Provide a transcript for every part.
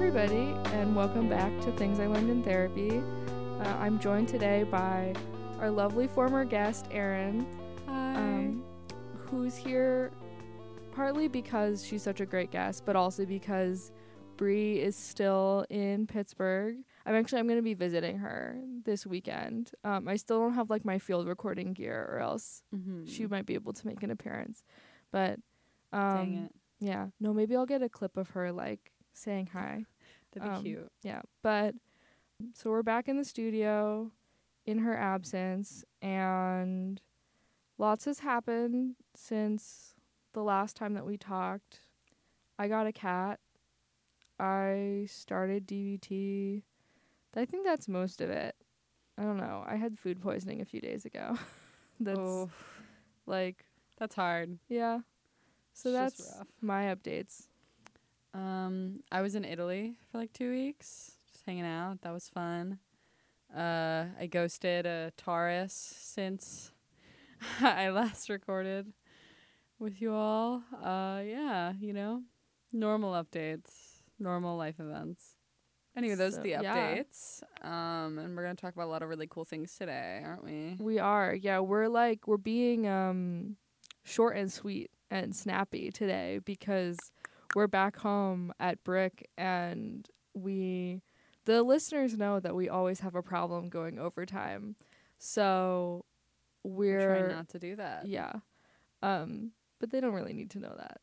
everybody, and welcome back to Things I Learned in Therapy. Uh, I'm joined today by our lovely former guest, Erin, Hi. um, who's here partly because she's such a great guest, but also because Bree is still in Pittsburgh. I'm actually I'm going to be visiting her this weekend. Um, I still don't have like my field recording gear, or else mm-hmm. she might be able to make an appearance. But um, Dang it. yeah, no, maybe I'll get a clip of her like saying hi. That'd be um, cute. Yeah, but so we're back in the studio in her absence, and lots has happened since the last time that we talked. I got a cat. I started DBT. I think that's most of it. I don't know. I had food poisoning a few days ago. that's oh, like, that's hard. yeah. So It's that's my updates. Um, I was in Italy for like two weeks, just hanging out. That was fun. Uh, I ghosted a Taurus since I last recorded with you all. Uh, yeah, you know, normal updates, normal life events. Anyway, those So, are the yeah. updates. Um, and we're gonna talk about a lot of really cool things today, aren't we? We are. Yeah, we're like we're being um short and sweet and snappy today because we're back home at Brick and we the listeners know that we always have a problem going overtime. So We're trying not to do that. yeah. Um but they don't really need to know that.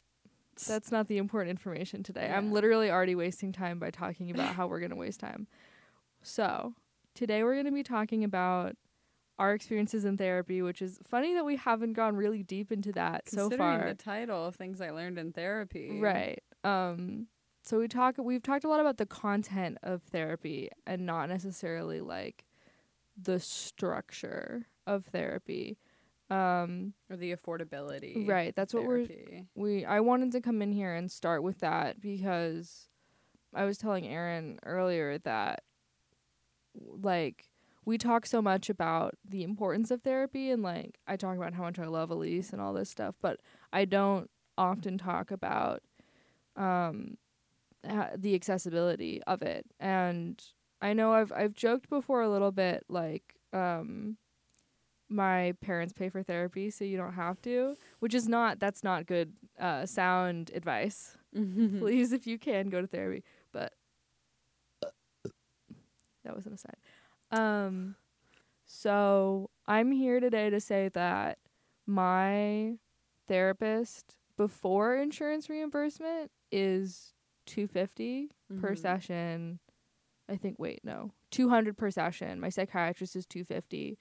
That's not the important information today. I'm literally already wasting time by talking about how we're going to waste time. So, today we're going to be talking about our experiences in therapy, which is funny that we haven't gone really deep into that so far. Considering far. the title of things I learned in therapy. Right. Um so we talk we've talked a lot about the content of therapy and not necessarily like the structure of therapy. Um Or the affordability. right, that's what we're we I wanted to come in here and start with that because I was telling Erin earlier that like we talk so much about the importance of therapy and like I talk about how much I love Elise and all this stuff, but I don't often talk about um ha- the accessibility of it. And I know I've I've joked before a little bit like um my parents pay for therapy so you don't have to, which is not that's not good uh sound advice. Please if you can go to therapy, but that was an aside. Um so I'm here today to say that my therapist before insurance reimbursement is 250 per Mhm. session. I think wait, no. 200 per session. My psychiatrist is 250.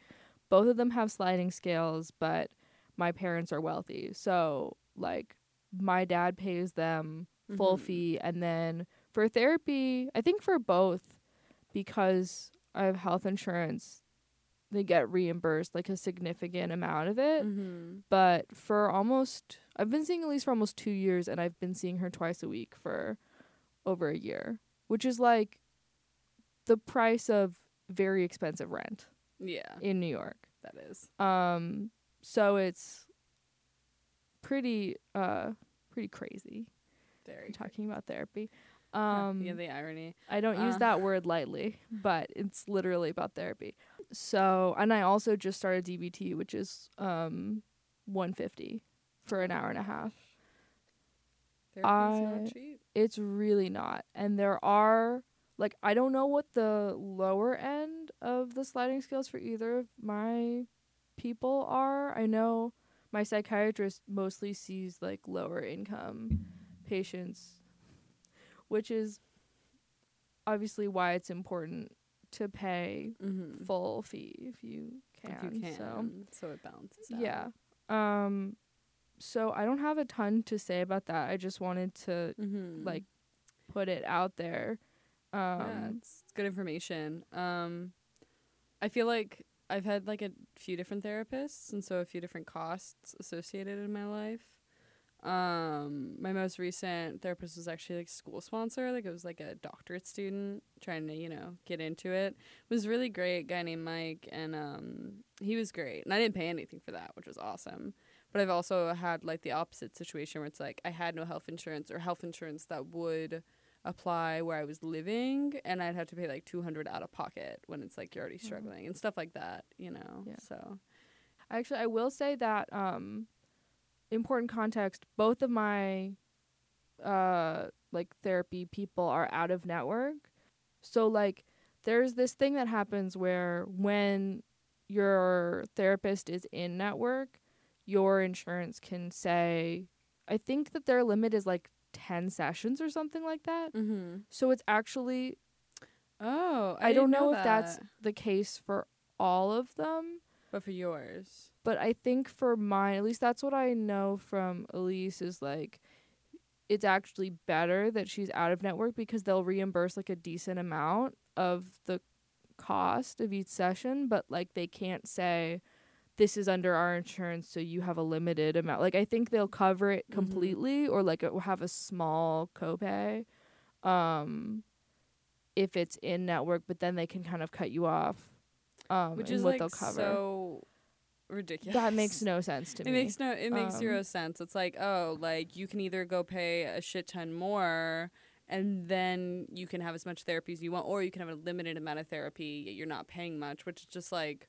Both of them have sliding scales, but my parents are wealthy. So like my dad pays them full Mhm. fee and then for therapy, I think for both because I have health insurance, they get reimbursed like a significant amount of it Mhm. but for almost I've been seeing Elise for almost 2 years and I've been seeing her twice a week for over a year, which is like the price of very expensive rent Yeah, in New York. that is. Um so it's pretty uh pretty crazy Very. talking about therapy. Yeah, Um yeah, the irony. I don't use Uh. that word lightly, but it's literally about therapy. So, and I also just started DBT, which is um 150 for an hour and a half. Therapy's I- not cheap. It's really not. And there are like I don't know what the lower end of the sliding scales for either of my people are. I know my psychiatrist mostly sees like lower income patients, which is obviously why it's important to pay Mm-hmm. full fee if you can. if you can, So so, it balances out. yeah. Um so I don't have a ton to say about that. I just wanted to Mm-hmm. like put it out there. Um yeah, it's, it's good information. Um, I feel like I've had like a few different therapists, and so a few different costs associated in my life. Um, my most recent therapist was actually like school sponsor. Like it was like a doctorate student trying to you know get into it. It was really great. Guy named Mike, and um, he was great. And I didn't pay anything for that, which was awesome. But I've also had like the opposite situation where it's like I had no health insurance or health insurance that would apply where I was living and I'd have to pay like 200 out of pocket when it's like you're already Mhm. struggling and stuff like that, you know. Yeah. So, Actually, I will say that um important context, both of my uh like therapy people are out of network. So like there's this thing that happens where when your therapist is in network, your insurance can say I think that their limit is like 10 sessions or something like that. mhm. So it's actually Oh, I, I, don't didn't know, if that's the case for all of them. but for yours. But I think for mine, at least that's what I know from Elise is like it's actually better that she's out of network because they'll reimburse like a decent amount of the cost of each session, but like they can't say this is under our insurance so you have a limited amount. Like I think they'll cover it Mhm. completely or like it will have a small copay um if it's in network, but then they can kind of cut you off um Which is what like they'll cover. so ridiculous. That makes no sense to it me. It makes no it makes Um, zero sense. It's like, oh, like you can either go pay a shit ton more and then you can have as much therapy as you want or you can have a limited amount of therapy yet you're not paying much, which is just like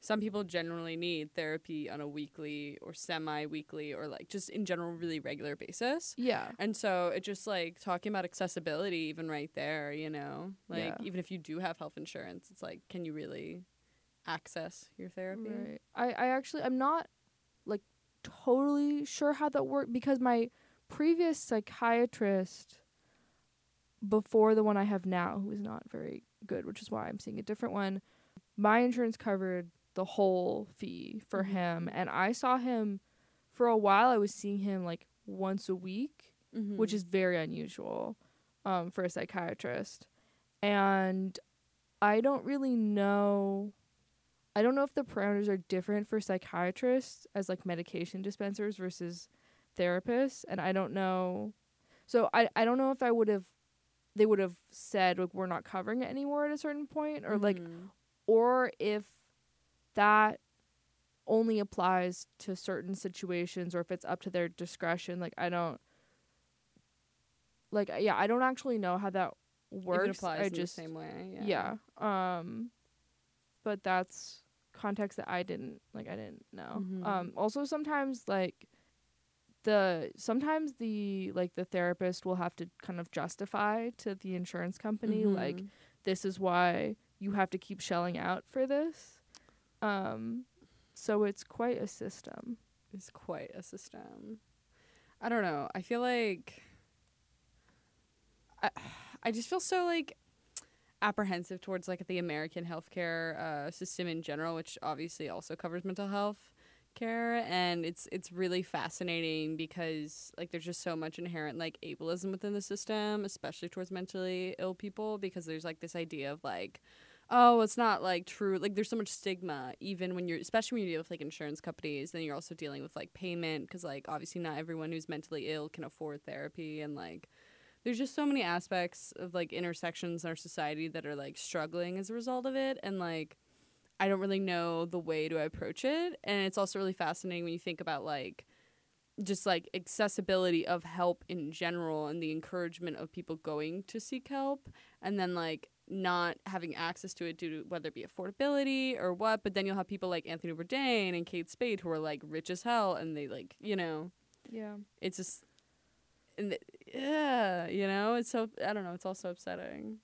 some people generally need therapy on a weekly or semi-weekly or like just in general really regular basis. yeah. And so it just like talking about accessibility even right there, you know? Like Yeah. even if you do have health insurance, it's like can you really access your therapy? Right. I, I actually I'm not like totally sure how that worked because my previous psychiatrist before the one I have now, who is not very good, which is why I'm seeing a different one, my insurance covered the whole fee for Mhm. him and I saw him for a while I was seeing him like once a week Mm-hmm. which is very unusual um, for a psychiatrist. And I don't really know. I don't know if the parameters are different for psychiatrists as like medication dispensers versus therapists, and I don't know. So I I don't know if I would have they would have said like we're not covering it anymore at a certain point, or like Mhm. or if that only applies to certain situations or if it's up to their discretion like i don't like yeah i don't actually know how that works if it applies i in just the same way. Yeah. yeah. um but that's context that i didn't like i didn't know Mhm. um also sometimes like the sometimes the like the therapist will have to kind of justify to the insurance company like Mhm. this is why you have to keep shelling out for this. Um, so it's quite a system. it's quite a system. I don't know. I feel like I, I just feel so like apprehensive towards like the American healthcare uh, system in general, which obviously also covers mental health care. And it's it's really fascinating because like there's just so much inherent like ableism within the system especially towards mentally ill people because there's like this idea of like oh it's not like true like there's so much stigma even when you're especially when you deal with like insurance companies then you're also dealing with like payment because like obviously not everyone who's mentally ill can afford therapy and like there's just so many aspects of like intersections in our society that are like struggling as a result of it and like i don't really know the way to approach it and it's also really fascinating when you think about like just like accessibility of help in general and the encouragement of people going to seek help and then like not having access to it due to whether it be affordability or what but then you'll have people like anthony bourdain and kate spade who are like rich as hell and they like you know Yeah. it's just and yeah you know it's so i don't know it's also upsetting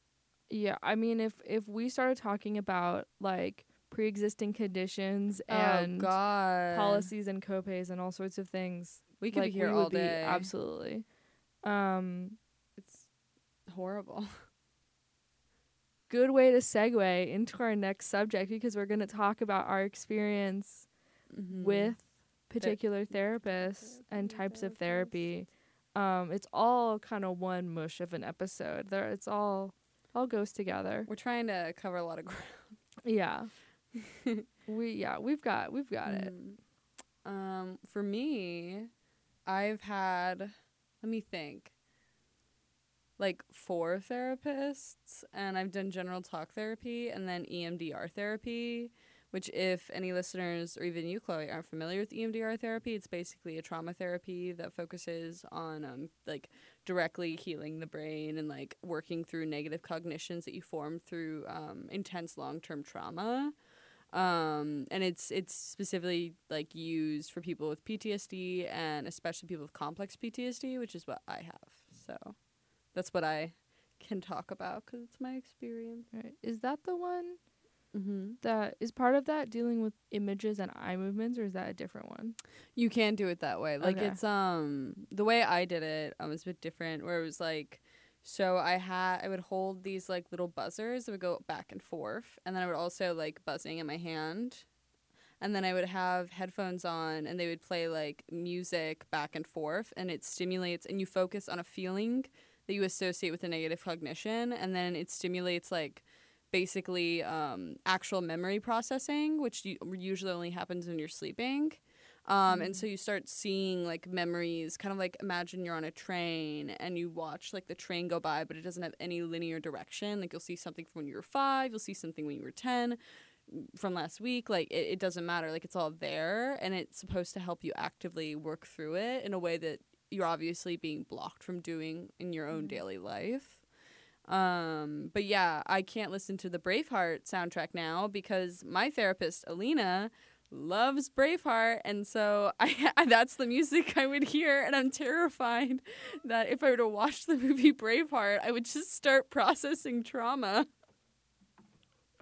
Yeah. I mean, if if we started talking about like pre-existing conditions oh and god policies and copays and all sorts of things, we could like be here we all would be day absolutely. Um, it's horrible good way to segue into our next subject because we're going to talk about our experience Mhm. with particular therapists and types of therapy. Um, it's all kind of one mush of an episode. There, it's all all goes together. we're trying to cover a lot of ground Yeah, we yeah we've got we've got it. Mm. Um, for me, I've had let me think. Like four therapists, and I've done general talk therapy and then EMDR therapy. Which, if any listeners or even you, Chloe, aren't familiar with EMDR therapy, it's basically a trauma therapy that focuses on um, like directly healing the brain and like working through negative cognitions that you form through um, intense long term trauma. Um, and it's it's specifically like used for people with PTSD and especially people with complex PTSD, which is what I have. So that's what I can talk about because it's my experience. Right. Is that the one Mm-hmm. that is part of that dealing with images and eye movements, or is that a different one? You can do it that way. Like Okay. it's um the way I did it um was a bit different where it was like so I had I would hold these like little buzzers that would go back and forth and then I would also like buzzing in my hand. And then I would have headphones on and they would play like music back and forth and it stimulates and you focus on a feeling that you associate with a negative cognition and then it stimulates like basically um, actual memory processing, which usually only happens when you're sleeping. Um, And so you start seeing like memories, kind of like imagine you're on a train and you watch like the train go by, but it doesn't have any linear direction. Like you'll see something from when you were five, you'll see something when you were 10 from last week. Like it, it doesn't matter. Like it's all there and it's supposed to help you actively work through it in a way that you're obviously being blocked from doing in your own daily life. Um, but yeah, I can't listen to the Braveheart soundtrack now because my therapist Alina loves Braveheart, and so I that's the music I would hear, and I'm terrified that if I were to watch the movie Braveheart, I would just start processing trauma.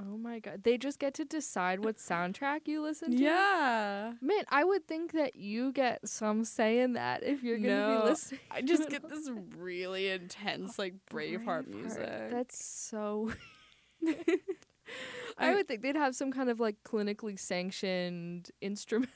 Oh my god. They just get to decide what soundtrack you listen to? Yeah, Man, I would think that you get some say in that if you're going to No, be listening. I just get this really intense like Braveheart, Braveheart. music. That's so I I- would think they'd have some kind of like clinically sanctioned instrument.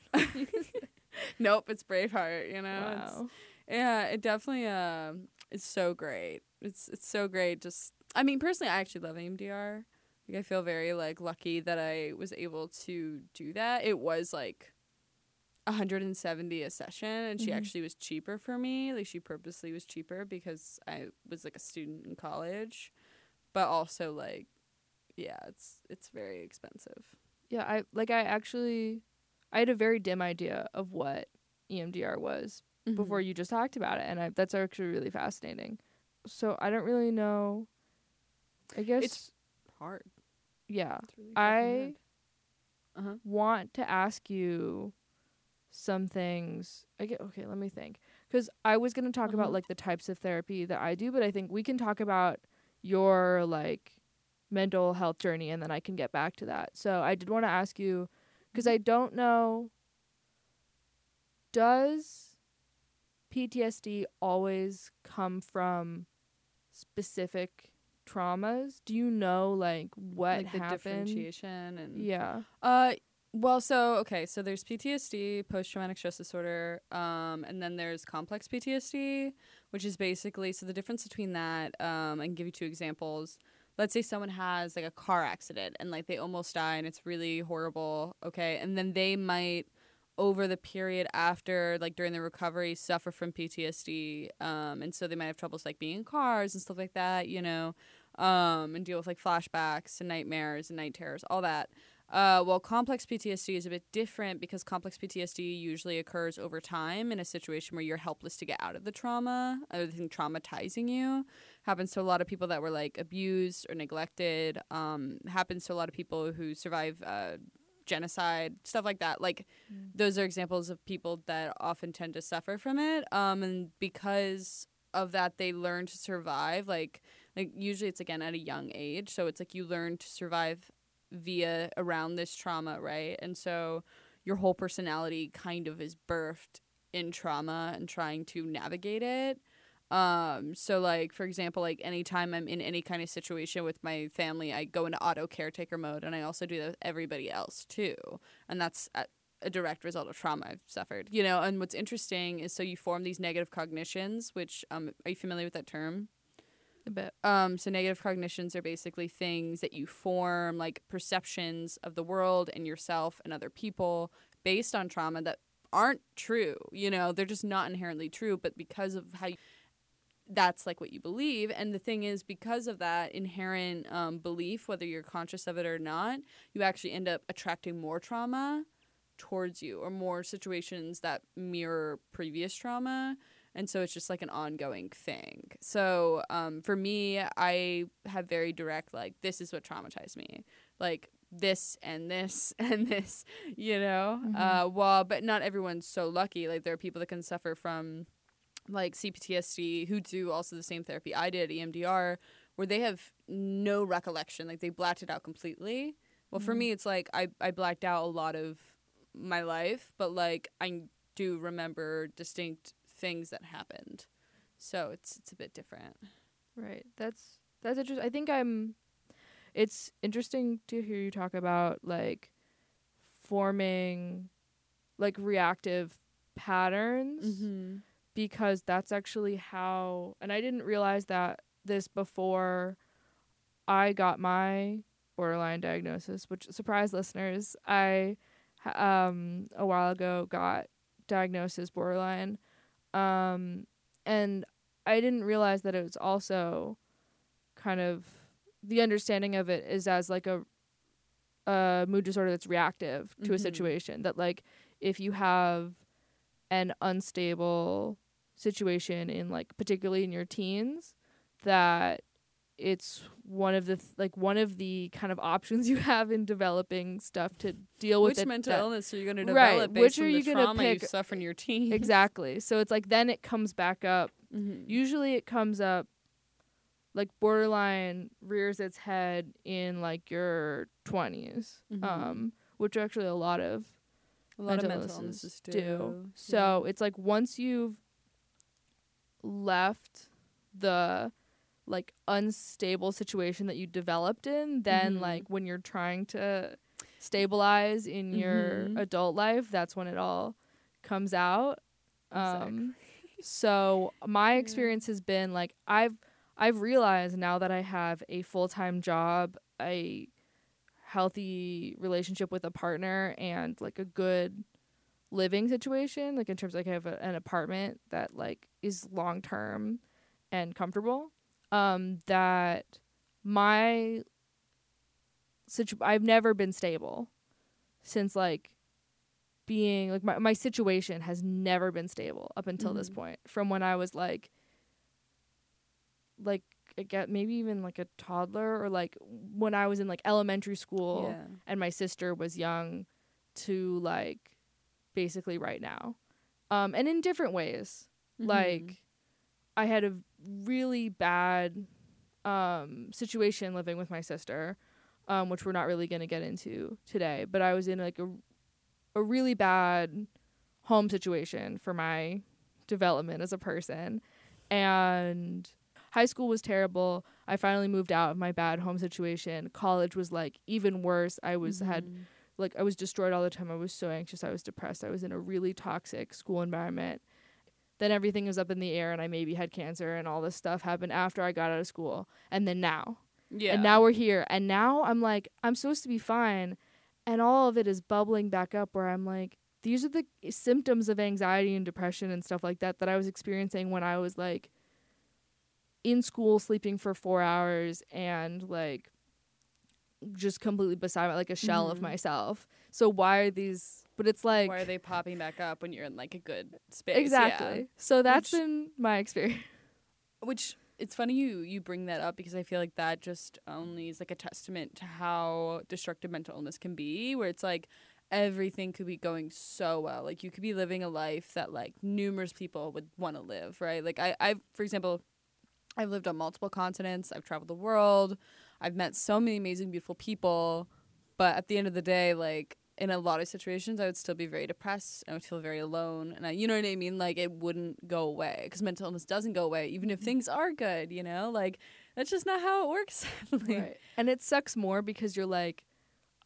nope, it's Braveheart. You know, It's- wow. Yeah, it definitely uh, is so great. It's it's so great. Just I mean, personally, I actually love EMDR. Like, I feel very like lucky that I was able to do that. It was like 170 a session, and she Mhm. actually was cheaper for me. Like she purposely was cheaper because I was like a student in college, but also like, yeah, it's it's very expensive. Yeah, I like I actually I had a very dim idea of what EMDR was before you just talked about it and I, that's actually really fascinating. So I don't really know I guess It's hard. Yeah. Really I Uh huh. want to ask you some things. I get okay, let me think. Cuz I was going to talk about Uh-huh. like the types of therapy that I do, but I think we can talk about your like mental health journey and then I can get back to that. So I did want to ask you cuz I don't know does PTSD always come from specific traumas? Do you know like what like the happened? differentiation and Yeah. Uh, well, so okay, so there's PTSD, post traumatic stress disorder, um, and then there's complex PTSD, which is basically so the difference between that. Um, I can give you two examples. Let's say someone has like a car accident and like they almost die and it's really horrible. Okay, and then they might over the period after like during the recovery suffer from PTSD um and so they might have troubles like being in cars and stuff like that you know um and deal with like flashbacks and nightmares and night terrors all that uh, well, complex PTSD is a bit different because complex PTSD usually occurs over time in a situation where you're helpless to get out of the trauma, other than traumatizing you. Happens to a lot of people that were like abused or neglected. Um, happens to a lot of people who survive uh, genocide, stuff like that. Like those are examples of people that often tend to suffer from it. Um, and because of that, they learn to survive. Like like usually it's again at a young age, so it's like you learn to survive via around this trauma, right? And so your whole personality kind of is birthed in trauma and trying to navigate it. Um, so like for example, like anytime I'm in any kind of situation with my family, I go into auto caretaker mode and I also do that with everybody else too. And that's a, a direct result of trauma I've suffered. You know, and what's interesting is so you form these negative cognitions, which um are you familiar with that term? A bit. Um, so negative cognitions are basically things that you form, like perceptions of the world and yourself and other people based on trauma that aren't true. You know, they're just not inherently true, but because of how you, that's like what you believe. And the thing is, because of that inherent um, belief, whether you're conscious of it or not, you actually end up attracting more trauma towards you or more situations that mirror previous trauma. and so it's just like an ongoing thing so um, for me i have very direct like this is what traumatized me like this and this and this you know Mhm. uh well but not everyone's so lucky like there are people that can suffer from like cptsd who do also the same therapy i did emdr where they have no recollection like they blacked it out completely well for Mhm. me it's like i i blacked out a lot of my life but like i do remember distinct things that happened so it's it's a bit different Right. That's that's interesting. I think I'm it's interesting to hear you talk about like forming like reactive patterns mm-hmm. Because that's actually how and I didn't realize that this before I got my borderline diagnosis, which surprise listeners, I um a while ago got diagnosed as borderline. Um and I didn't realize that it was also kind of the understanding of it is as like a a mood disorder that's reactive to a Mhm. situation that like if you have an unstable situation in like particularly in your teens that it's one of the th- like one of the kind of options you have in developing stuff to deal with which mental that- illness are you going to develop Right, which are you the gonna trauma you pick- suffer in your teens? Exactly so it's like then it comes back up. Mm-hmm. usually it comes up like borderline rears its head in like your 20s Mhm. um which actually a lot of a lot of mental mental illnesses illnesses do, so it's like once you've left the like unstable situation that you developed in then Mhm. like when you're trying to stabilize in your Mhm. adult life that's when it all comes out um so my Yeah. experience has been like I've I've realized now that I have a full-time job, a healthy relationship with a partner and like a good living situation, like in terms like I have a, an apartment that like is long-term and comfortable, um that my situ- I've never been stable since like being like my, my situation has never been stable up until this Mhm. point from when i was like like I get maybe even like a toddler or like when i was in like elementary school yeah and my sister was young to like basically right now. Um and in different ways. Mhm. like i had a really bad um situation living with my sister um which we're not really going to get into today but i was in like a a really bad home situation for my development as a person. And high school was terrible. I finally moved out of my bad home situation. College was like even worse. I was had Mhm. Like I was destroyed all the time. I was so anxious. I was depressed. I was in a really toxic school environment. Then everything was up in the air and I maybe had cancer and all this stuff happened after I got out of school. And then now. yeah And now we're here. And now I'm like I'm supposed to be fine and all of it is bubbling back up where I'm like these are the symptoms of anxiety and depression and stuff like that that I was experiencing when I was like in school sleeping for 4 hours and like just completely beside my like a shell of Mhm. myself. So why are these but it's like why are they popping back up when you're in like a good space Yeah. Exactly. So that's Which- been my experience. which it's funny you you bring that up because I feel like that just only is like a testament to how destructive mental illness can be where it's like everything could be going so well like you could be living a life that like numerous people would want to live right like I I for example I've lived on multiple continents I've traveled the world I've met so many amazing beautiful people but at the end of the day like in a lot of situations I would still be very depressed I would feel very alone and I, you know what I mean like it wouldn't go away because mental illness doesn't go away even if things are good you know like that's just not how it works sadly. And it sucks more because you're like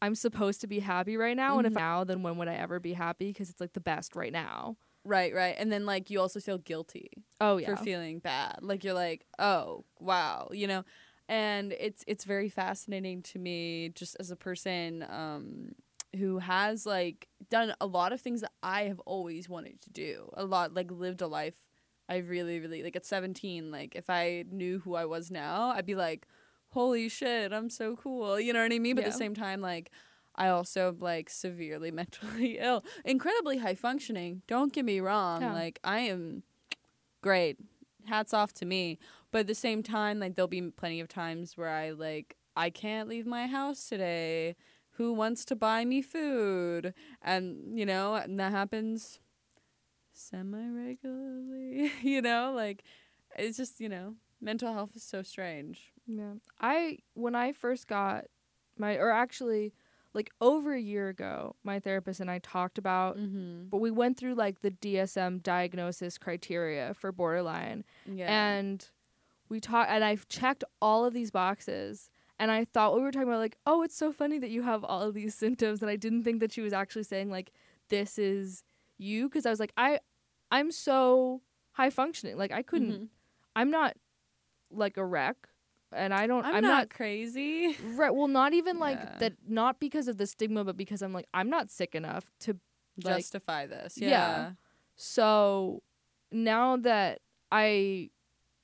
I'm supposed to be happy right now and if Mhm. now then when would I ever be happy because it's like the best right now. right right and then like you also feel guilty Oh yeah. for feeling bad. Like you're like, oh wow, you know, and it's it's very fascinating to me just as a person um, who has like done a lot of things that I have always wanted to do. A lot like lived a life. I really really like at 17. Like if I knew who I was now, I'd be like, holy shit, I'm so cool. You know what I mean? But at the same time, like. I also like severely mentally ill, incredibly high functioning. Don't get me wrong. Yeah. Like I am great. Hats off to me. But at the same time, like there'll be plenty of times where I like I can't leave my house today. Who wants to buy me food? And you know, and that happens semi regularly. you know, like it's just, you know, mental health is so strange. Yeah. I when I first got my or actually like over a year ago, my therapist and I talked about Mm-hmm. but we went through like the DSM diagnosis criteria for borderline Yeah. and we talked and I've checked all of these boxes and I thought we were talking about like oh it's so funny that you have all of these symptoms and I didn't think that she was actually saying like this is you because I was like I I'm so high functioning like I couldn't Mhm. I'm not like a wreck and I don't I'm, I'm, not, not crazy. Right. Well, not even like that. Not because of the stigma, but because I'm like I'm not sick enough to. Like, Justify this. Yeah. Yeah. So now that I,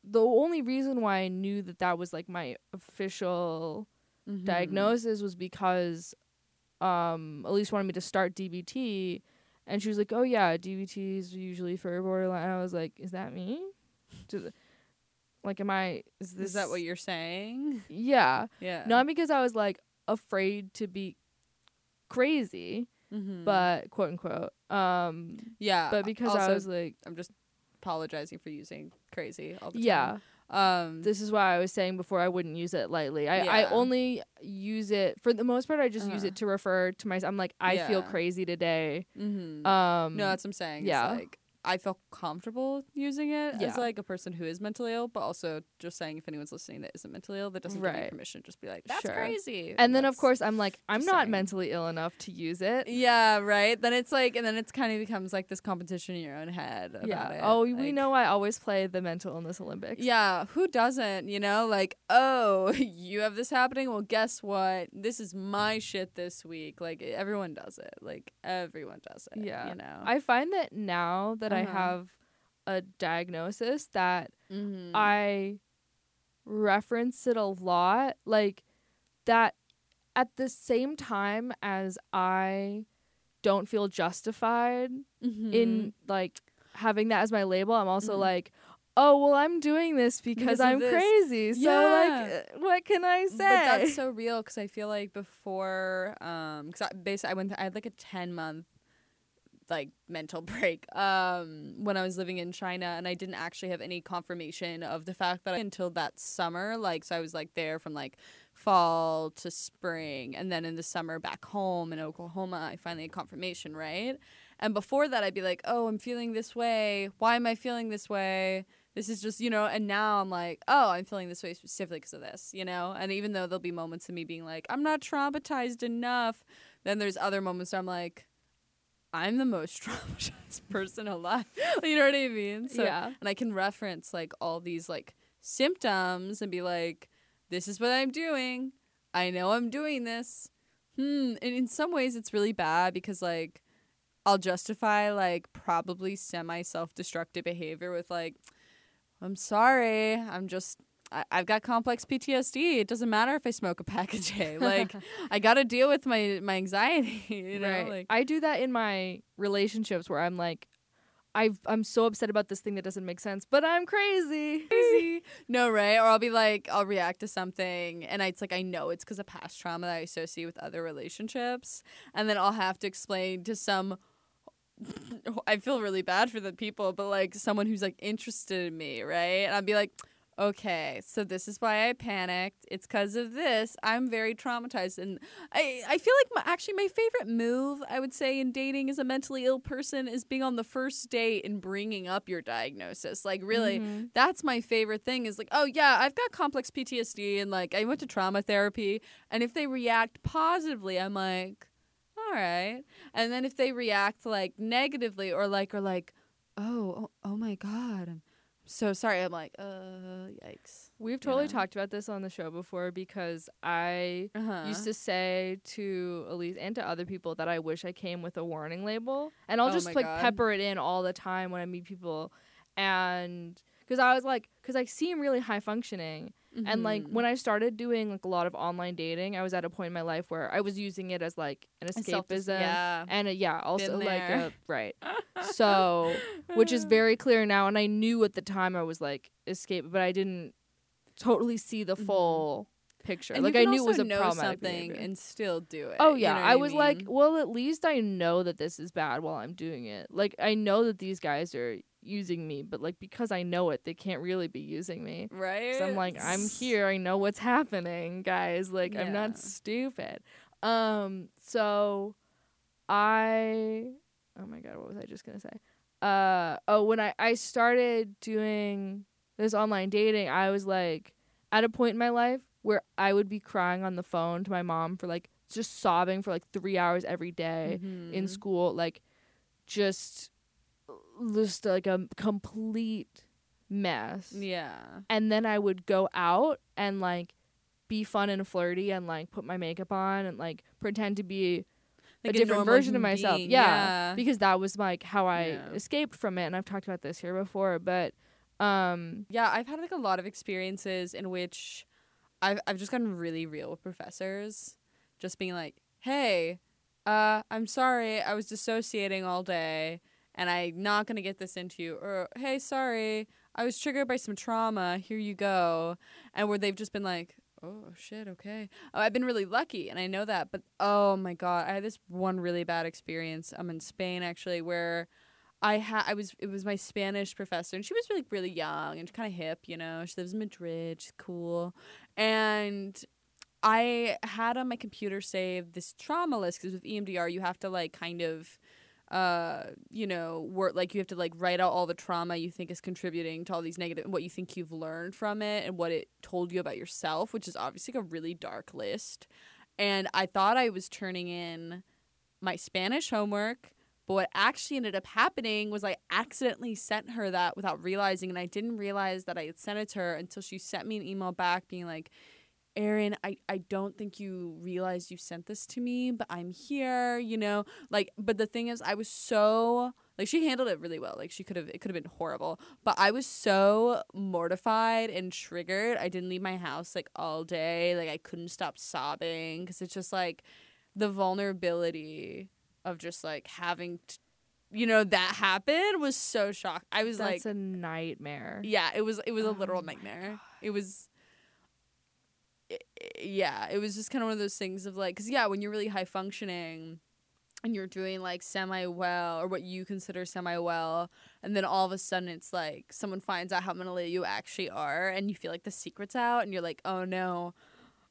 the only reason why I knew that that was like my official Mhm. diagnosis was because, um, Elise wanted me to start DBT, and she was like, "Oh yeah, DBT is usually for borderline." And I was like, "Is that me? Like, am I? Is this Is that what you're saying? Yeah." Yeah. Not because I was like afraid to be crazy, Mhm. but quote unquote. Um yeah. but because I was like I'm just apologizing for using crazy all the yeah, time. Um. this is why I was saying before I wouldn't use it lightly. I, I only use it for the most part I just use Uh-huh. it to refer to myself. I'm like I feel crazy today. mhm. Um no, that's what I'm saying. yeah. It's like I feel comfortable using it Yeah. as like a person who is mentally ill, but also just saying if anyone's listening that isn't mentally ill, that doesn't give you Right. permission. Just be like, that's Sure. crazy. and then of course I'm like I'm not saying. mentally ill enough to use it. Yeah, right. Then it's like, and then it's kind of becomes like this competition in your own head. About yeah. It. Oh, we know I always play the mental illness Olympics. Yeah, who doesn't? You know, like, oh, you have this happening. Well, guess what? This is my shit this week. Like, everyone does it. Like, everyone does it. Yeah. you know. I find that now that I Uh-huh. have a diagnosis that Mhm. I reference it a lot. Like that at the same time as I don't feel justified Mhm. in like having that as my label, I'm also Mhm. like, oh, well, I'm doing this because, Because I'm this. crazy. So, like, Yeah. uh, what can I say? But that's so real because I feel like before, um, because I, basically I went, I had like a ten month like mental break um when I was living in China and I didn't actually have any confirmation of the fact that I, until that summer like so I was like there from like fall to spring and then in the summer back home in Oklahoma I finally had confirmation right? And before that I'd be like oh I'm feeling this way. Why am I feeling this way? This is just you know and now i'm like oh i'm feeling this way specifically because of this you know? And even though there'll be moments of me being like i'm not traumatized enough then there's other moments where i'm like i'm the most traumatized person alive. You know what i mean? So yeah. and i can reference like all these like symptoms and be like this is what i'm doing. I know i'm doing this. Hmm. And in some ways it's really bad because like i'll justify like probably semi self-destructive behavior with like I'm sorry. I'm just I, I've got complex PTSD. It doesn't matter if I smoke a pack a day. Like I got to deal with my my anxiety. You know, right. like I do that in my relationships where I'm like, I've, I'm so upset about this thing that doesn't make sense, but I'm crazy. crazy. no, right? Or I'll be like, I'll react to something, and I, it's like I know it's because of past trauma that I associate with other relationships, and then I'll have to explain to some. I feel really bad for the people, but like someone who's like interested in me, right? And I'd be like, okay, so this is why I panicked. It's because of this. I'm very traumatized, and I I feel like my, actually my favorite move I would say in dating as a mentally ill person is being on the first date and bringing up your diagnosis. Like really, Mhm. that's my favorite thing is like, oh yeah, I've got complex PTSD and like I went to trauma therapy. And if they react positively, I'm like, all right. And then if they react like negatively or like, or like, oh, oh, oh my God, I'm so sorry. I'm like, uh, yikes. We've totally know? talked about this on the show before because I Uh-huh. used to say to Elise and to other people that I wish I came with a warning label, and I'll Oh just like God. pepper it in all the time when I meet people, and because I was like, because I seem really high functioning, And like Mhm. when I started doing like a lot of online dating, I was at a point in my life where I was using it as like an escapism. yeah. And uh, yeah, also like a, right. So, which is very clear now and I knew at the time I was like escape, but I didn't totally see the Mhm. full picture. And like I knew it was a know problematic something behavior. and still do it. Oh you yeah, know I was like, mean? well, at least I know that this is bad while I'm doing it. Like I know that these guys are using me, but like because I know it, they can't really be using me. right. So I'm like, I'm here. I know what's happening, guys. Like I'm not stupid. Um, so I oh my god, what was I just gonna say? Uh oh, when I I started doing this online dating, I was like at a point in my life where I would be crying on the phone to my mom for like just sobbing for like three hours every day in Mhm. school, like just just like a complete mess Yeah. and then I would go out and like be fun and flirty and like put my makeup on and like pretend to be Like a different version of myself. being, Yeah, because that was like how I Yeah. escaped from it and I've talked about this here before, but um Yeah, I've had like a lot of experiences in which I've I've just gotten really real with professors, just being like, "Hey, uh, I'm sorry, I was dissociating all day, and I'm not gonna get this into you." Or, "Hey, sorry, I was triggered by some trauma. Here you go," and where they've just been like. Oh shit, okay. Oh, I've been really lucky and I know that, but oh my god, I had this one really bad experience. I'm in Spain actually where I had I was it was my Spanish professor and she was really really young and kind of hip, you know. She lives in Madrid, she's cool. And I had on my computer saved this trauma list because with EMDR you have to like kind of uh you know work like you have to like write out all the trauma you think is contributing to all these negative what you think you've learned from it and what it told you about yourself which is obviously a really dark list. And i thought i was turning in my spanish homework but what actually ended up happening was I accidentally sent her that without realizing, and I didn't realize that I had sent it to her until she sent me an email back being like, Erin, I, I don't think you realized you sent this to me, but I'm here, you know? Like, but the thing is, I was so, like, she handled it really well. Like, she could have, it could have been horrible, but I was so mortified and triggered. I didn't leave my house, like, all day. Like, I couldn't stop sobbing because it's just like the vulnerability of just like having, t- you know, that happen was so shocked. I was like, that's a nightmare. yeah, it was it was a Oh literal my nightmare. It was yeah, it was just kind of one of those things of like cuz yeah, when you're really high functioning and you're doing like semi well or what you consider semi well and then all of a sudden it's like someone finds out how mentally you actually are and you feel like the secret's out and you're like, "Oh no.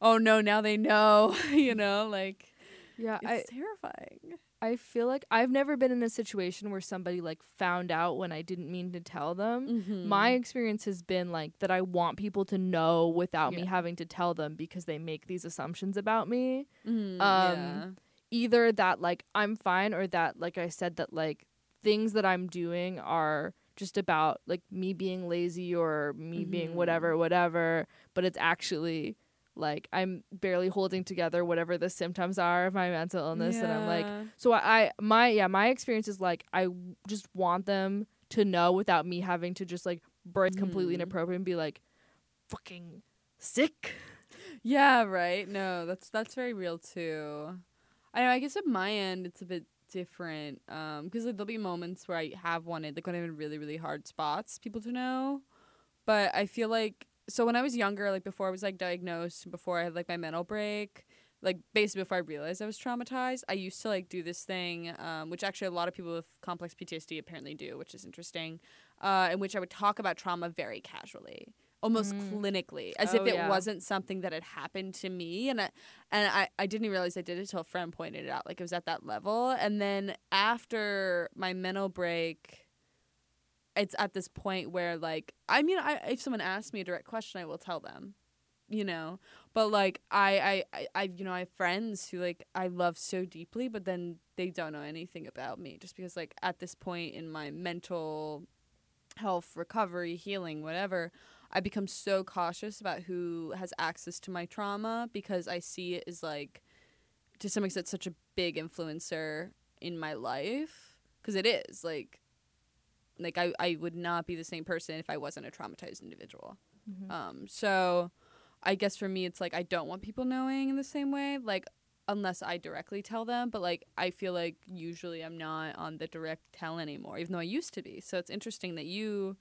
Oh no, now they know." you know, like Yeah, it's I terrifying. I feel like I've never been in a situation where somebody like found out when I didn't mean to tell them. Mm-hmm. My experience has been like that I want people to know without me having to tell them because they make these assumptions about me. Mhm, um, yeah. Either that like I'm fine or that like I said that like things that I'm doing are just about like me being lazy or me being Mhm. whatever whatever, but it's actually like I'm barely holding together whatever the symptoms are of my mental illness and I'm like so I, I my yeah my experience is like I w- just want them to know without me having to just like break completely Mhm. inappropriate and be like fucking sick. Yeah, right. No, that's that's very real too. I know I guess at my end it's a bit different um because like, there'll be moments where I have wanted like when I'm in really really hard spots people to know, but I feel like so when I was younger like before I was like diagnosed before I had like my mental break like basically before I realized I was traumatized, I used to like do this thing, um, which actually a lot of people with complex PTSD apparently do, which is interesting, uh, in which I would talk about trauma very casually, almost Mm. clinically, as Oh, if it yeah. wasn't something that had happened to me, and I, and I, I didn't realize I did it until a friend pointed it out, like it was at that level, and then after my mental break. It's at this point where, like, I mean, I, if someone asks me a direct question, I will tell them, you know, but like I, I I I you know I have friends who like I love so deeply but then they don't know anything about me just because like at this point in my mental health recovery healing whatever I become so cautious about who has access to my trauma because I see it as like to some extent such a big influencer in my life because it is like like I, I would not be the same person if I wasn't a traumatized individual um, so I guess for me, it's like I don't want people knowing in the same way, like unless I directly tell them. But like I feel like usually I'm not on the direct tell anymore, even though I used to be. So it's interesting that you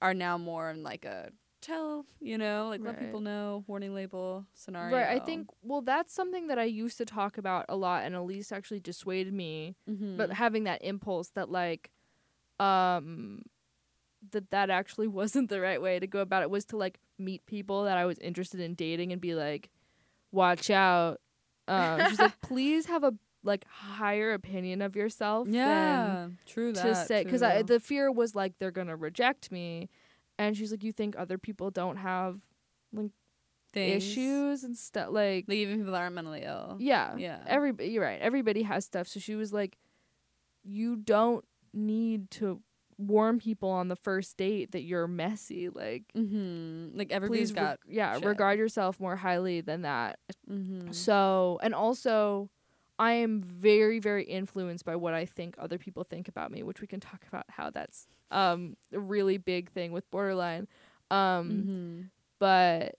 are now more in like a tell, you know, like let people know, warning label scenario. Right. I think well that's something that I used to talk about a lot and Elise actually dissuaded me Mhm. but having that impulse that like um that that actually wasn't the right way to go about it was to like meet people that I was interested in dating and be like watch out um she's like please have a like higher opinion of yourself yeah, true that. to say because I the fear was like they're gonna reject me, and she's like, you think other people don't have Things. issues and stuff like like even people that aren't mentally ill. yeah Yeah. everybody you're right everybody has stuff so she was like you don't need to warn people on the first date that you're messy like Mm-hmm. Like everybody's re- got. yeah shit. regard yourself more highly than that Mm-hmm. so and also I am very very influenced by what I think other people think about me which we can talk about how that's um a really big thing with borderline um mm-hmm. but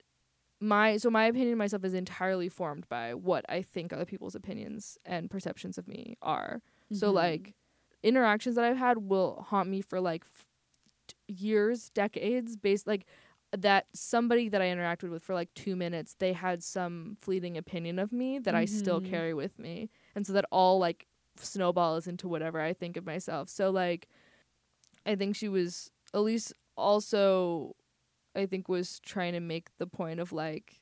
my so my opinion of myself is entirely formed by what I think other people's opinions and perceptions of me are. So Mm-hmm. like interactions that I've had will haunt me for like f- years, decades based like that somebody that I interacted with for like 2 minutes, they had some fleeting opinion of me that I still Mhm. carry with me. And so that all like snowballs into whatever I think of myself. So like I think she was Elise also I think was trying to make the point of like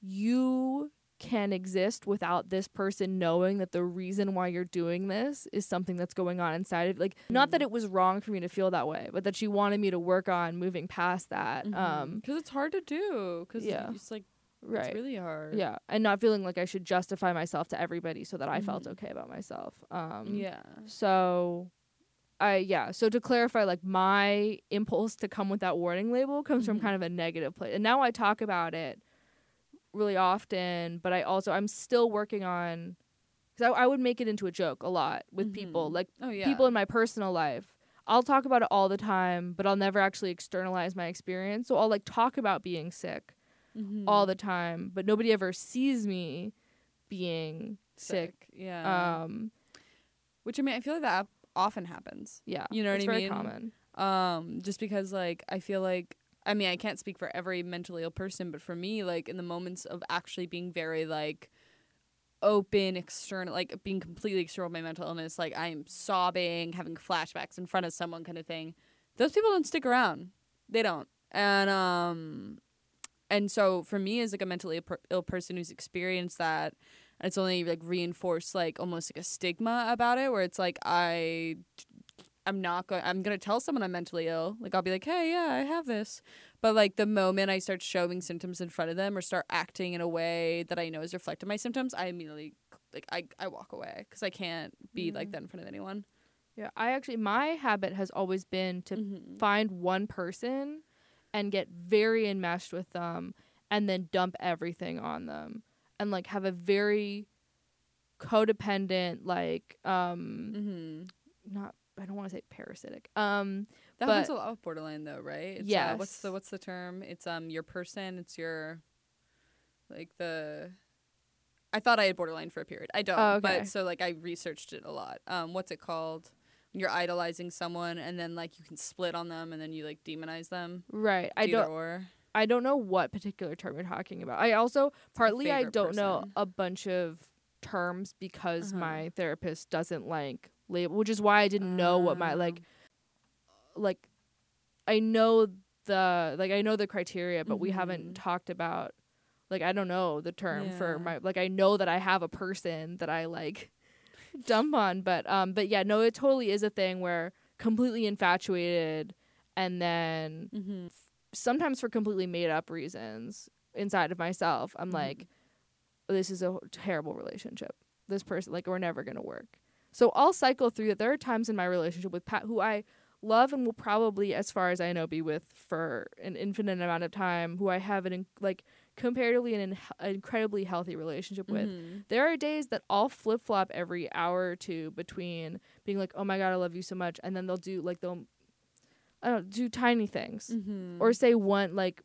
you can exist without this person knowing that the reason why you're doing this is something that's going on inside of like not that it was wrong for me to feel that way but that she wanted me to work on moving past that um because it's hard to do. Because yeah. it's like right it's really hard. yeah and not feeling like I should justify myself to everybody so that I felt Mhm. okay about myself um Yeah. so I yeah, so to clarify like my impulse to come with that warning label comes from Mhm. kind of a negative place. And now I talk about it really often, but I also I'm still working on cuz I, I would make it into a joke a lot with people, Mhm. like Oh yeah. people in my personal life. I'll talk about it all the time, but I'll never actually externalize my experience. So I'll like talk about being sick Mhm. all the time, but nobody ever sees me being sick. Yeah. Um Which I mean, I feel like that often happens. yeah. You know what it's I very mean? common. Um, just because like I feel like I mean I can't speak for every mentally ill person, but for me, like in the moments of actually being very like open external like being completely external with my mental illness like i'm sobbing having flashbacks in front of someone kind of thing those people don't stick around. They don't. And um and so for me as like a mentally ill person who's experienced that it's only like reinforced like almost like a stigma about it where it's like i i'm not going i'm going to tell someone i'm mentally ill like i'll be like hey yeah i have this but like the moment i start showing symptoms in front of them or start acting in a way that i know is reflecting my symptoms i immediately like i, I walk away because i can't be like Mm. that in front of anyone Yeah, I actually my habit has always been to Mhm. find one person and get very enmeshed with them and then dump everything on them and like have a very codependent like um mm-hmm. not want to say parasitic. Um that But- happens a lot with borderline though right it's, uh, what's the what's the term it's um your person it's your like the I thought I had borderline for a period. I don't, Oh, okay. but so like I researched it a lot. Um, what's it called? You're idolizing someone and then like you can split on them and then you like demonize them. right. I don't or. I don't know what particular term you're talking about. I also partly I don't know a bunch of terms because Uh-huh. my therapist doesn't like label, which is why I didn't know what my like like I know the like I know the criteria, but we haven't Mhm. talked about like I don't know the term for my like I know that I have a person that I like dump on, but um but yeah, no, it totally is a thing where completely infatuated and then Mm-hmm. sometimes for completely made up reasons inside of myself, I'm Mhm. like this is a terrible relationship. This person like we're never going to work. So I'll cycle through it. There are times in my relationship with Pat who I love and will probably, as far as I know, be with for an infinite amount of time. Who I have an in, like comparatively an in, incredibly healthy relationship with. Mm-hmm. There are days that I'll flip flop every hour or two between being like, "Oh my god, I love you so much," and then they'll do like they'll, I don't do tiny things Mm-hmm. or say one like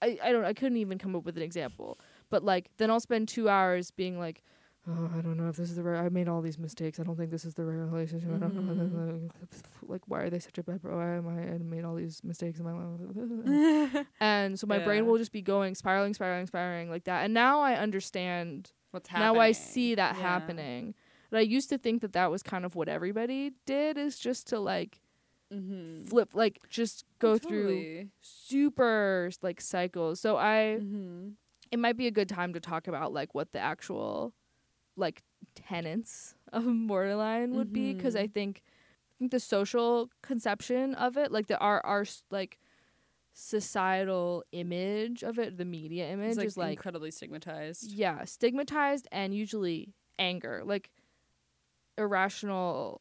I, I don't I couldn't even come up with an example. But like then I'll spend two hours being like, Oh, I don't know if this is the right I made all these mistakes. I don't think this is the right relationship. I don't know like why are they such a bad bro? Why am I I made all these mistakes in my life? and so my Yeah. brain will just be going spiraling, spiraling, spiraling like that. And now I understand What's happening? now I see that Yeah. happening. But I used to think that that was kind of what everybody did is just to like Mm-hmm. flip, like just go through super like cycles. So I Mm-hmm. it might be a good time to talk about like what the actual like tenets of borderline would be because I think I think the social conception of it, like the our our like societal image of it, the media image It's like, is like incredibly stigmatized. yeah, stigmatized and usually anger, like irrational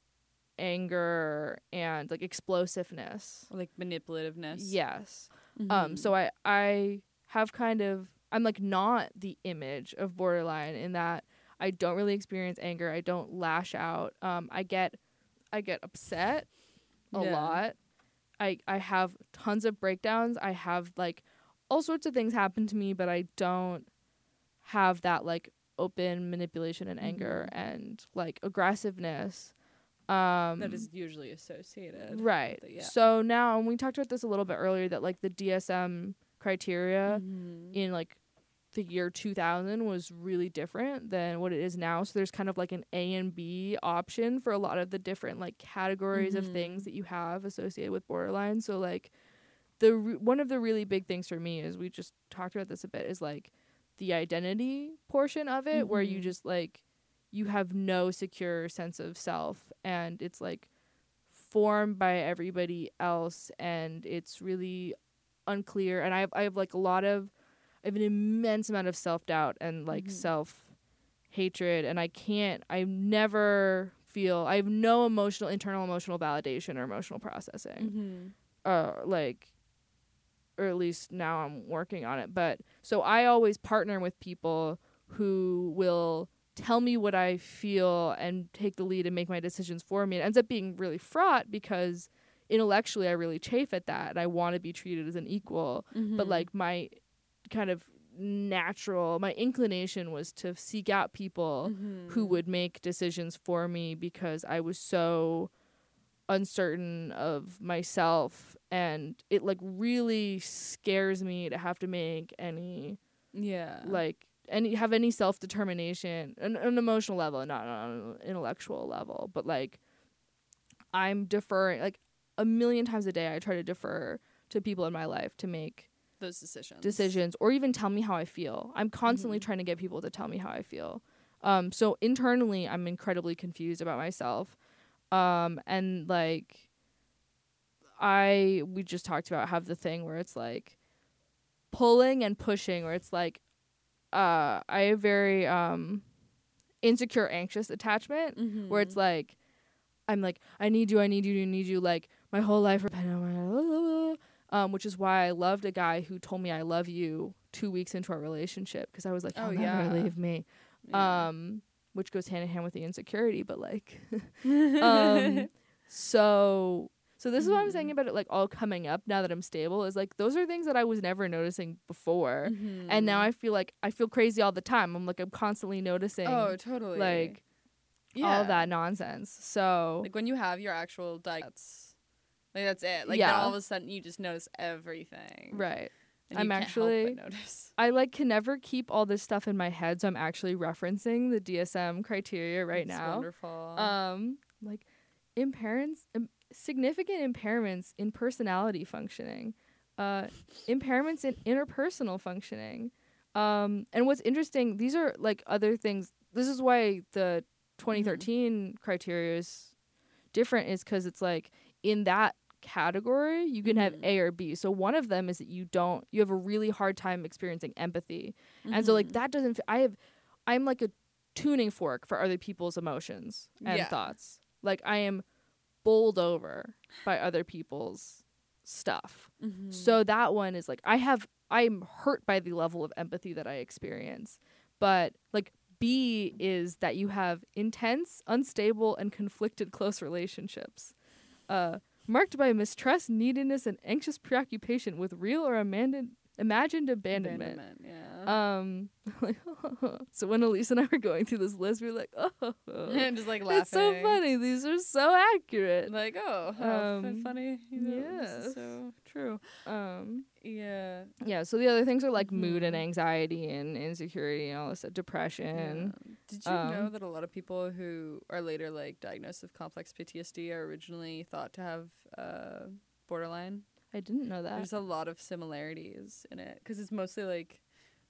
anger and like explosiveness. Like manipulativeness. Yes. Mm-hmm. Um so I I have kind of I'm like not the image of borderline in that I don't really experience anger. I don't lash out. Um I get I get upset a Yeah. lot. I I have tons of breakdowns. I have like all sorts of things happen to me, but I don't have that like open manipulation and anger and like aggressiveness. Um that is usually associated. right. yeah. So now and we talked about this a little bit earlier that like the DSM criteria Mhm. in like the year 2000 was really different than what it is now. So there's kind of like an A and B option for a lot of the different like categories of things that you have associated with borderline. So like the re- one of the really big things for me is we just talked about this a bit is like the identity portion of it where you Mhm. just like you have no secure sense of self and it's like formed by everybody else and it's really unclear and I have I have like a lot of I have an immense amount of self doubt and like Mhm. self hatred and I can't I never feel I have no emotional internal emotional validation or emotional processing Mhm. uh like or at least now I'm working on it but so I always partner with people who will tell me what I feel and take the lead and make my decisions for me it ends up being really fraught because intellectually I really chafe at that and I want to be treated as an equal but Mhm. like my kind of natural my inclination was to seek out people who Mhm. would make decisions for me because I was so uncertain of myself and it like really scares me to have to make any yeah like any have any self determination an, an emotional level not on an intellectual level but like I'm deferring like a million times a day I try to defer to people in my life to make those decisions decisions or even tell me how I feel. I'm constantly Mhm. trying to get people to tell me how I feel. Um, so internally, I'm incredibly confused about myself. Um, and like, I, we just talked about have the thing where it's like pulling and pushing, where it's like, uh, I have very, um, insecure, anxious attachment Mhm. where it's like I'm like I need you, I need you, I need you like my whole life um which is why I loved a guy who told me I love you 2 weeks into our relationship because I was like Oh, yeah. leave me Yeah. um which goes hand in hand with the insecurity but like um so so this is what I'm saying Mhm. about it like all coming up now that I'm stable is like those are things that I was never noticing before and now Mhm. I feel like I feel crazy all the time I'm like I'm constantly noticing oh totally like yeah. all that nonsense so like when you have your actual diets like that's it like Yeah. all of a sudden you just notice everything right I'm actually- help but notice I like can never keep all this stuff in my head, so I'm actually referencing the DSM criteria right It's now. wonderful Um, like impairments, um, significant impairments in personality functioning, uh, impairments in interpersonal functioning. Um, and what's interesting, these are like other things. This is why the 2013 criteria is different, is because it's like in that category you can have Mhm. A or B. So one of them is that you don't, you have a really hard time experiencing empathy. And so like Mhm. that doesn't. f- I have. I'm like a tuning fork for other people's emotions and Yeah. thoughts. Like I am bowled over by other people's stuff. Mhm. So that one is like I have. I'm hurt by the level of empathy that I experience, but like B is that you have intense, unstable, and conflicted close relationships. Uh, marked by mistrust, neediness, and anxious preoccupation with real or imagined imagined abandonment. Abandonment, yeah. Um, like, so when Elise and I were going through this list, we were like, oh, and just like laughing. it's so funny. These are so accurate. Like, oh, Um, funny. You know, yes. so true. Um, Yeah. yeah. So the other things are like mood and Mhm. anxiety and insecurity and all this stuff, depression. Yeah. Did you know um, that a lot of people who are later like diagnosed with complex PTSD are originally thought to have uh, borderline? I didn't know that. There's a lot of similarities in it because it's mostly like,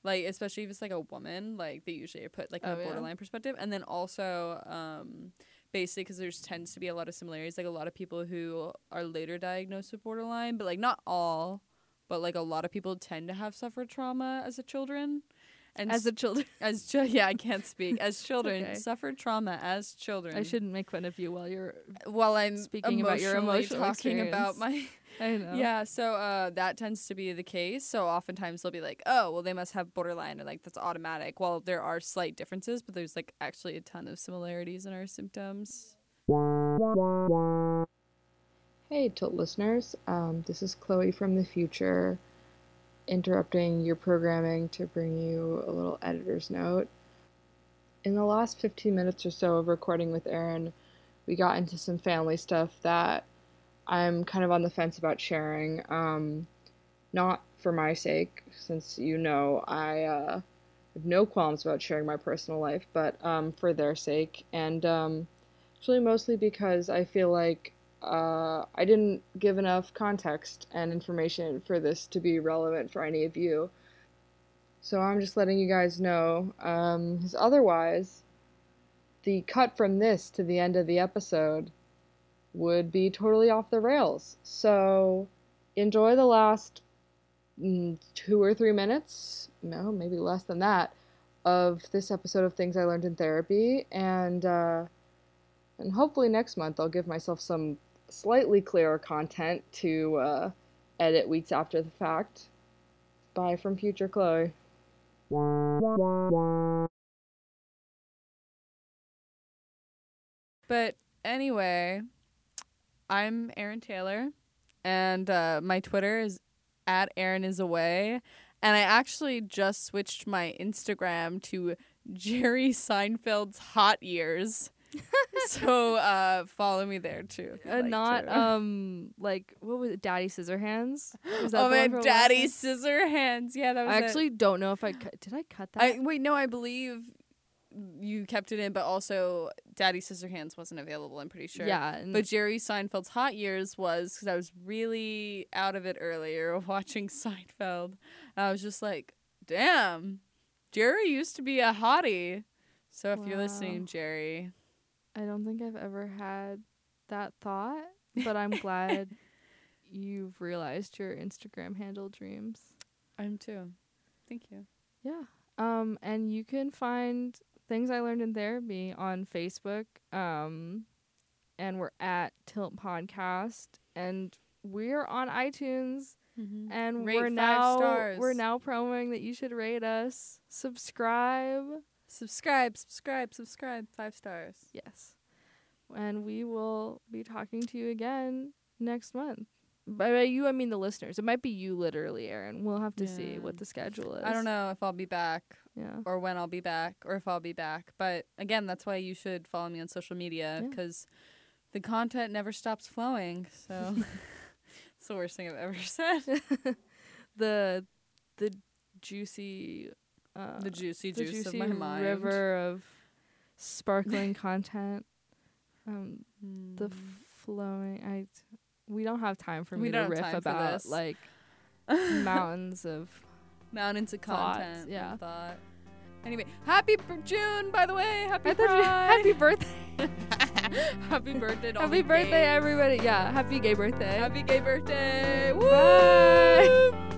like especially if it's like a woman, like they usually put like Oh, a yeah. borderline perspective, and then also um, basically because there's tends to be a lot of similarities. Like a lot of people who are later diagnosed with borderline, but like not all, but like a lot of people tend to have suffered trauma as a children. And As a children, as chi- yeah, I can't speak. As children, okay. suffered trauma as children. I shouldn't make fun of you while you're. While I'm speaking about your emotional talking about my I know. yeah, so uh, that tends to be the case. So oftentimes they'll be like, "Oh, well, they must have borderline," or like that's automatic. Well, there are slight differences, but there's like actually a ton of similarities in our symptoms. Hey, Tilt listeners. Um, this is Chloe from the future, interrupting your programming to bring you a little editor's note. In the last 15 minutes or so of recording with Erin, we got into some family stuff that I'm kind of on the fence about sharing. Um, not for my sake, since you know I uh, have no qualms about sharing my personal life, but um, for their sake. And um, actually, mostly because I feel like uh, I didn't give enough context and information for this to be relevant for any of you. So I'm just letting you guys know. Um, 'cause otherwise, the cut from this to the end of the episode would be totally off the rails. So enjoy the last mm, two or three minutes, no, maybe less than that, of this episode of Things I Learned in Therapy. And, uh, and hopefully next month I'll give myself some slightly clearer content to uh, edit weeks after the fact. Bye from future Chloe. But anyway, I'm Erin Taylor, and uh, my Twitter is at Erin is away, and I actually just switched my Instagram to Jerry Seinfeld's hot years. so uh, follow me there too. Uh, like not to. um like what was it, Daddy Scissorhands? Was that oh man, one from last Daddy? Scissorhands. Yeah, that was I it. actually don't know if I cut. Did I cut that? I wait, no, I believe you kept it in, but also Daddy Scissorhands wasn't available. I'm pretty sure. Yeah, But Jerry Seinfeld's Hot Years was because I was really out of it earlier watching Seinfeld. And I was just like, damn, Jerry used to be a hottie. So if you're listening, Jerry, I don't think I've ever had that thought, but I'm glad you've realized your Instagram handle dreams. I'm too. Thank you. Yeah. Um, and you can find things I learned in therapy on Facebook. Um, and we're at Tilt Podcast, and we're on iTunes, and Rate we're now stars. we're now promoting that you should rate us, subscribe. Subscribe, subscribe, subscribe. Five stars. Yes. And we will be talking to you again next month. By by you, I mean the listeners. It might be you, literally, Erin. We'll have to see what the schedule is. I don't know if I'll be back Yeah. or when I'll be back or if I'll be back. But again, that's why you should follow me on social media Yeah. because the content never stops flowing. So it's the worst thing I've ever said. the the juicy uh, the juicy the juice juicy of my mind. river of sparkling content. Um, the Mm. flowing. I we don't have time for We me to riff about like mountains of mountains of thoughts, content. and yeah. Thought. Anyway, happy b- June, by the way. Happy I thought you- Pride. happy birthday. happy birthday. to all Happy the birthday, gays. everybody. Yeah, happy gay birthday. Happy gay birthday. Woo! Bye.